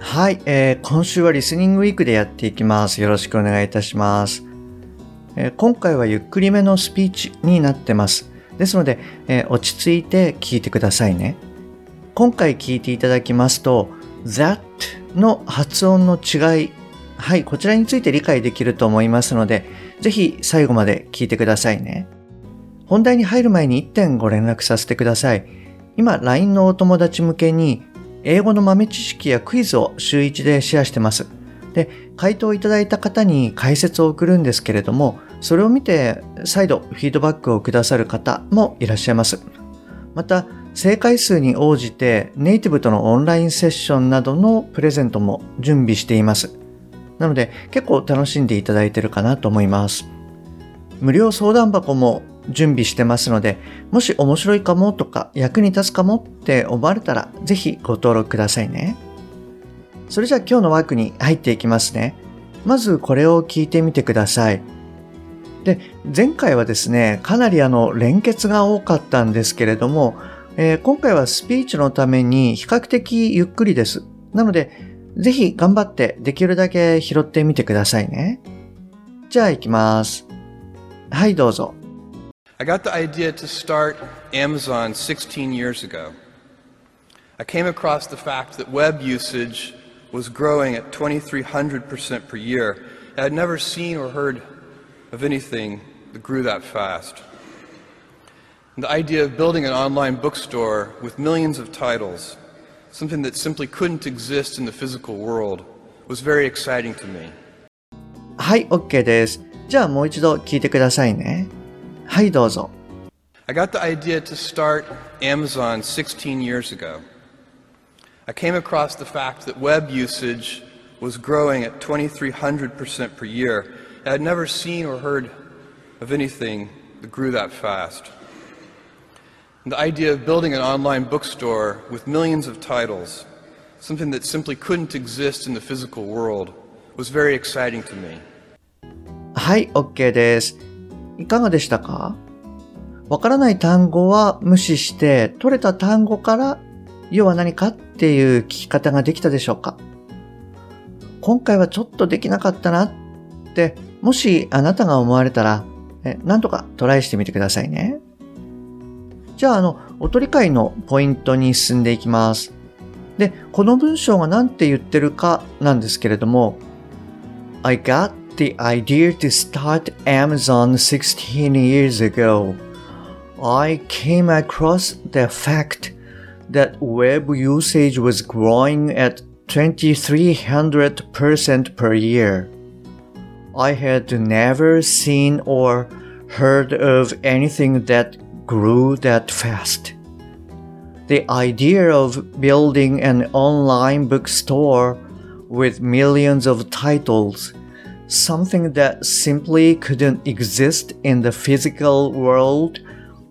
はい、えー、今週はリスニングウィークでやっていきます。よろしくお願いいたします。えー、今回はゆっくりめのスピーチになってます。ですので、えー、落ち着いて聞いてくださいね。今回聞いていただきますと、that の発音の違い、はい、こちらについて理解できると思いますので、ぜひ最後まで聞いてくださいね。本題に入る前に1点ご連絡させてください。今、LINE のお友達向けに英語の豆知識やクイズを週1でシェアしてます。で、回答いただいた方に解説を送るんですけれども、それを見て再度フィードバックをくださる方もいらっしゃいます。また、正解数に応じてネイティブとのオンラインセッションなどのプレゼントも準備しています。なので結構楽しんでいただいてるかなと思います。無料相談箱も準備してますので、もし面白いかもとか役に立つかもって思われたら、ぜひご登録くださいね。それじゃあ今日のワークに入っていきますね。まずこれを聞いてみてください。で、前回はですね、かなりあの連結が多かったんですけれども、えー、今回はスピーチのために比較的ゆっくりです。なので、ぜひ頑張ってできるだけ拾ってみてくださいね。じゃあ行きます。はい、どうぞ。I got the idea to start Amazon 16 years ago. I came across the fact that web usage was growing at 2,300% per year. I had never seen or heard of anything that grew that fast. And the idea of building an online bookstore with millions of titles, something that simply couldn't exist in the physical world, was very exciting to me. はい、OK です。じゃあもう一度聞いてくださいね。 はいどうぞ I got the idea to start Amazon 16 years ago. I came across the fact that web usage was growing at 2,300% per year. I had never seen or heard of anything that grew that fast. And the idea of building an online bookstore with millions of titles, something that simply couldn't exist in the physical world, was very exciting to me. はい、OK です。 いかがでしたか？わからない単語は無視して、取れた単語から要は何かっていう聞き方ができたでしょうか？今回はちょっとできなかったなって、もしあなたが思われたら、えなんとかトライしてみてくださいね。じゃあ、あの、おとり会のポイントに進んでいきます。で、この文章が何て言ってるかなんですけれども、I got the idea to start Amazon 16 years ago, I came across the fact that web usage was growing at 2300% per year. I had never seen or heard of anything that grew that fast. The idea of building an online bookstore with millions of titles something that simply couldn't exist in the physical world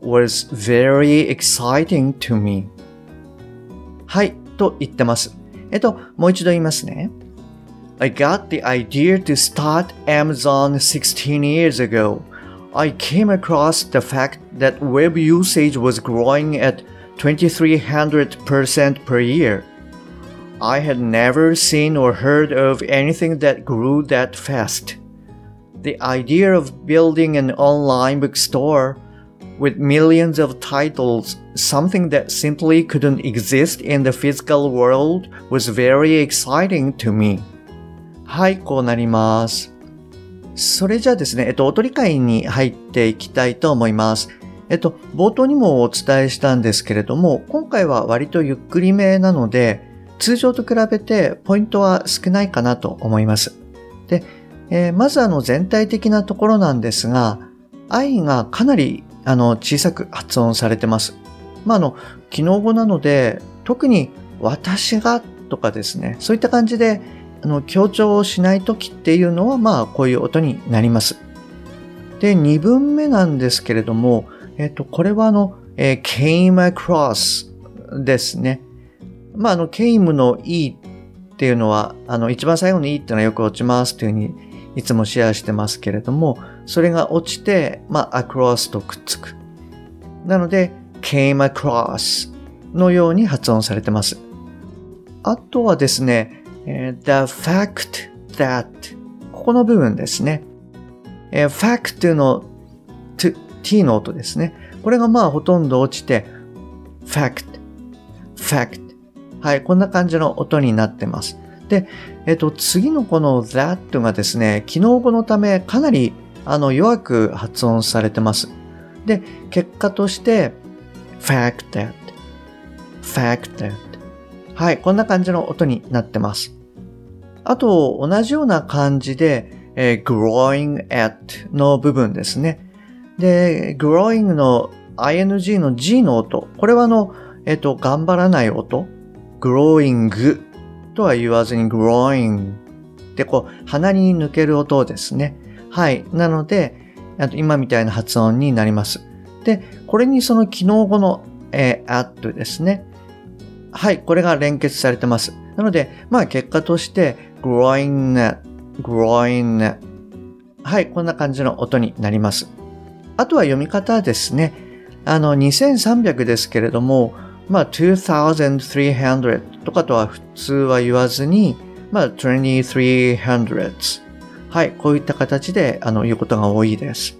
was very exciting to me. はい、と言ってます。えっと、もう一度言いますね。I got the idea to start Amazon 16 years ago. I came across the fact that web usage was growing at 2300% per year. I had never seen or heard of anything that grew that fast. The idea of building an online bookstore with millions of titles, something that simply couldn't exist in the physical world, was very exciting to me. はい、こうなります。それじゃあですね、えっと、おとり会に入っていきたいと思います。えっと、冒頭にもお伝えしたんですけれども、今回は割とゆっくりめなので、 通常と比べてポイントは少ないかなと思います。で、えー、まずあの全体的なところなんですが、愛がかなりあの小さく発音されてます。まあ、あの、機能語なので、特に私がとかですね、そういった感じであの強調しないときっていうのは、まあ、こういう音になります。で、2文目なんですけれども、えっ、と、これはあの、えー、came across ですね。まあ、あの、came の e っていうのは、あの、一番最後の e っていうのはよく落ちますというふうにいつもシェアしてますけれども、それが落ちて、まあ、across とくっつく。なので、came across のように発音されてます。あとはですね、the fact that ここの部分ですね。fact の t の音ですね。これがまあほとんど落ちて fact, fact はい、こんな感じの音になってます。で、えっと、次のこの that がですね、機能語のためかなりあの弱く発音されてます。で、結果として fact that, fact that はい、こんな感じの音になってます。あと、同じような感じで、えー、growing at の部分ですね。で、growing の ing の g の音。これはあの、えっ、と、頑張らない音。Growing とは言わずに growing で、こう、鼻に抜ける音ですね。はい。なので、あと今みたいな発音になります。で、これにその機能語の、えー、at ですね。はい。これが連結されてます。なので、まあ結果として、growing, growing はい。こんな感じの音になります。あとは読み方ですね。あの、2300ですけれども、まあ、2300とかとは普通は言わずに、まあ、2300はい、こういった形で、あの、言うことが多いです。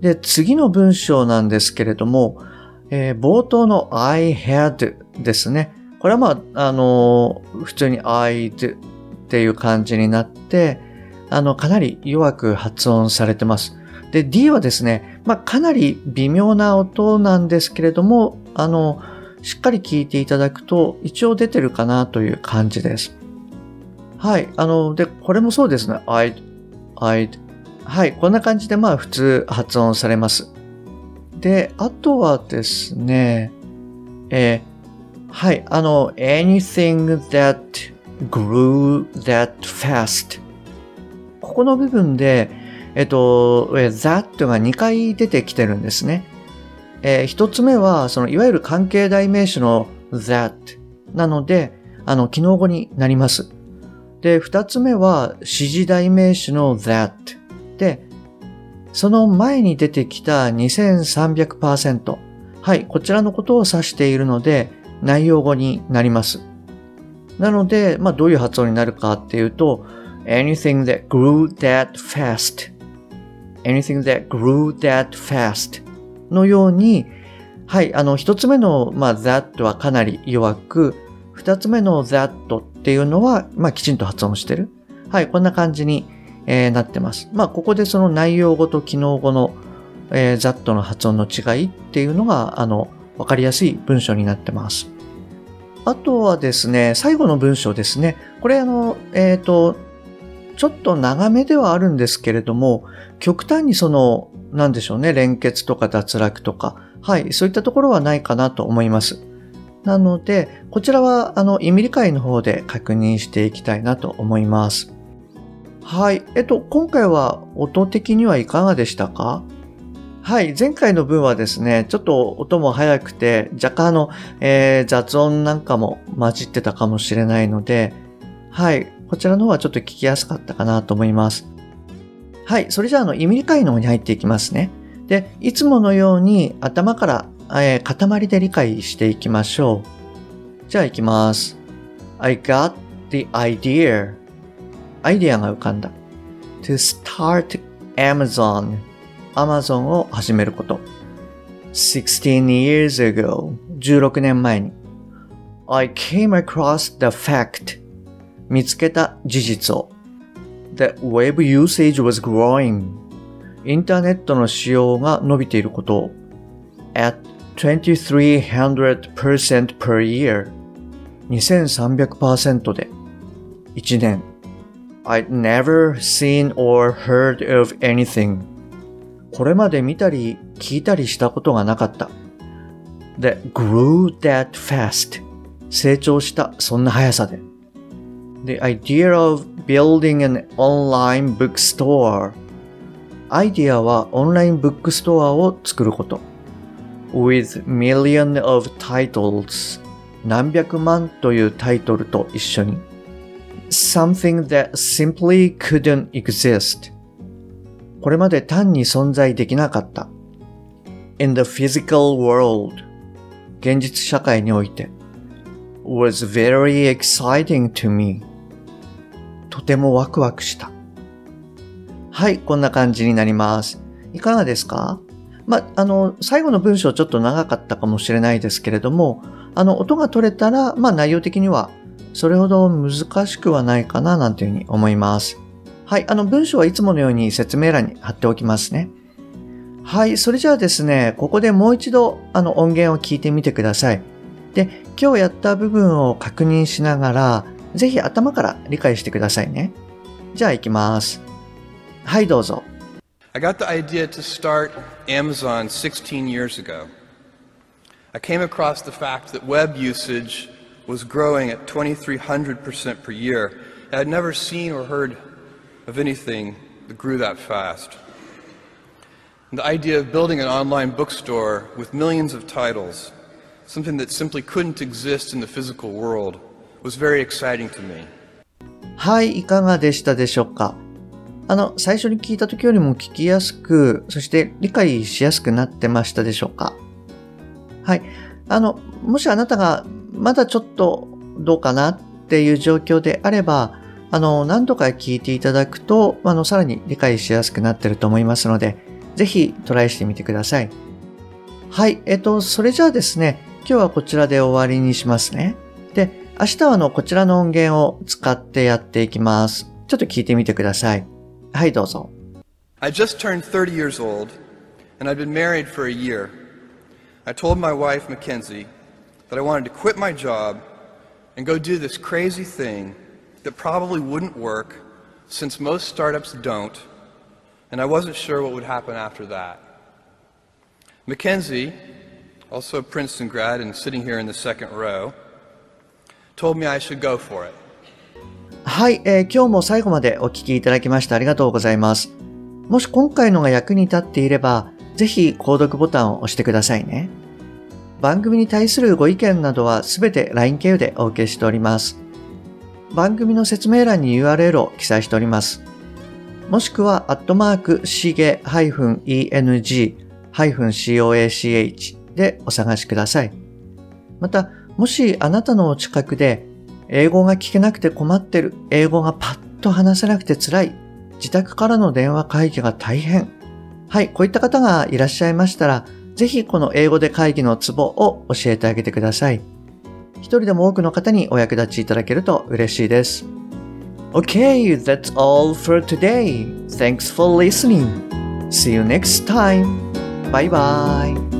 で、次の文章なんですけれども、えー、冒頭の I had ですね。これはまあ、あの、普通に I do っていう感じになって、あの、かなり弱く発音されてます。で、D はですね、まあ、かなり微妙な音なんですけれども、あの、しっかり聞いていただくと、一応出てるかなという感じです。はい。あの、で、これもそうですね。I, I, はい。こんな感じで、まあ、普通発音されます。で、あとはですね、えー、はい。あの、anything that grew that fast. ここの部分で、えっと、that が2回出てきてるんですね。えー、一つ目は、その、いわゆる関係代名詞の that なので、あの、機能語になります。で、二つ目は、指示代名詞の that で、その前に出てきた2300%。はい、こちらのことを指しているので、内容語になります。なので、まあ、どういう発音になるかっていうと、anything that grew that fast anything that grew that fast のように、はい、あの、一つ目の、まあ、that はかなり弱く、二つ目の that っていうのは、まあ、きちんと発音してる。はい、こんな感じに、えー、なってます。まあ、ここでその内容語と機能語の、えー、that の発音の違いっていうのが、あの、わかりやすい文章になってます。あとはですね、最後の文章ですね。これあの、えっ、ー、と、ちょっと長めではあるんですけれども、極端にその、なんでしょうね、連結とか脱落とか、はい、そういったところはないかなと思います。なので、こちらは、あの、意味理解の方で確認していきたいなと思います。はい。えっと、今回は音的にはいかがでしたか？はい。前回の分はですね、ちょっと音も速くて、若干の、えー、雑音なんかも混じってたかもしれないので、はい。こちらの方はちょっと聞きやすかったかなと思います。はい。それじゃあ、あの、意味理解の方に入っていきますね。で、いつものように頭から、えー、塊で理解していきましょう。じゃあ行きます。I got the idea. アイディアが浮かんだ。to start Amazon. Amazon を始めること。16 years ago. 16年前に。I came across the fact. 見つけた事実を。That web usage was growing インターネットの使用が伸びていることを at 2300% per year 2300%で1年 I'd never seen or heard of anything これまで見たり聞いたりしたことがなかった that grew that fast 成長したそんな速さで The idea of building an online bookstore アイディアはオンラインブックストアを作ること with million of titles 何百万というタイトルと一緒に something that simply couldn't exist これまで単に存在できなかった in the physical world 現実社会において was very exciting to me とてもワクワクした。はい、こんな感じになります。いかがですか？まあ、の、最後の文章ちょっと長かったかもしれないですけれども、あの、音が取れたら、まあ、内容的にはそれほど難しくはないかな、なんていうふうに思います。はい、あの、文章はいつものように説明欄に貼っておきますね。はい、それじゃあですね、ここでもう一度、あの、音源を聞いてみてください。で、今日やった部分を確認しながら、ぜひ頭から理解してくださいね。じゃあ行きます。はい、どうぞ。I got the idea to start Amazon 16 years ago. I came across the fact that web usage was growing at 2,300% per year. I had never seen or heard of anything that grew that fast. And the idea of building an online bookstore with millions of titles, something that simply couldn't exist in the physical world, was very exciting to me. はい、いかがでしたでしょうか？あの、最初に聞いた時よりも聞きやすく、そして理解しやすくなってましたでしょうか？はい。あの、もしあなたがまだちょっとどうかなっていう状況であれば、あの、何度か聞いていただくと、あの、さらに理解しやすくなってると思いますので、ぜひトライしてみてください。はい。えっと、それじゃあですね、今日はこちらで終わりにしますね。で、明日はあの、こちらの音源を使ってやっていきます。ちょっと聞いてみてください。はい、どうぞ。I just turned 30 years old, and I'd been married for a year. I told my wife, Mackenzie, that I wanted to quit my job and go do this crazy thing that probably wouldn't work since most startups don't, and I wasn't sure what would happen after that. Mackenzie, also a Princeton grad and sitting here in the second row, told me I should go for it. はい、えー、今日も最後までお聞きいただきましてありがとうございます。もし今回のが役に立っていれば、ぜひ購読ボタンを押してくださいね。番組に対するご意見などはすべて LINE 経由でお受けしております。番組の説明欄に URL を記載しております。もしくは、アットマーク、しげ -eng-coach でお探しください。また、もしあなたのお近くで英語が聞けなくて困ってる、英語がパッと話せなくて辛い、自宅からの電話会議が大変。はい、こういった方がいらっしゃいましたら、ぜひこの英語で会議のツボを教えてあげてください。一人でも多くの方にお役立ちいただけると嬉しいです。Okay, that's all for today. Thanks for listening. See you next time. Bye bye.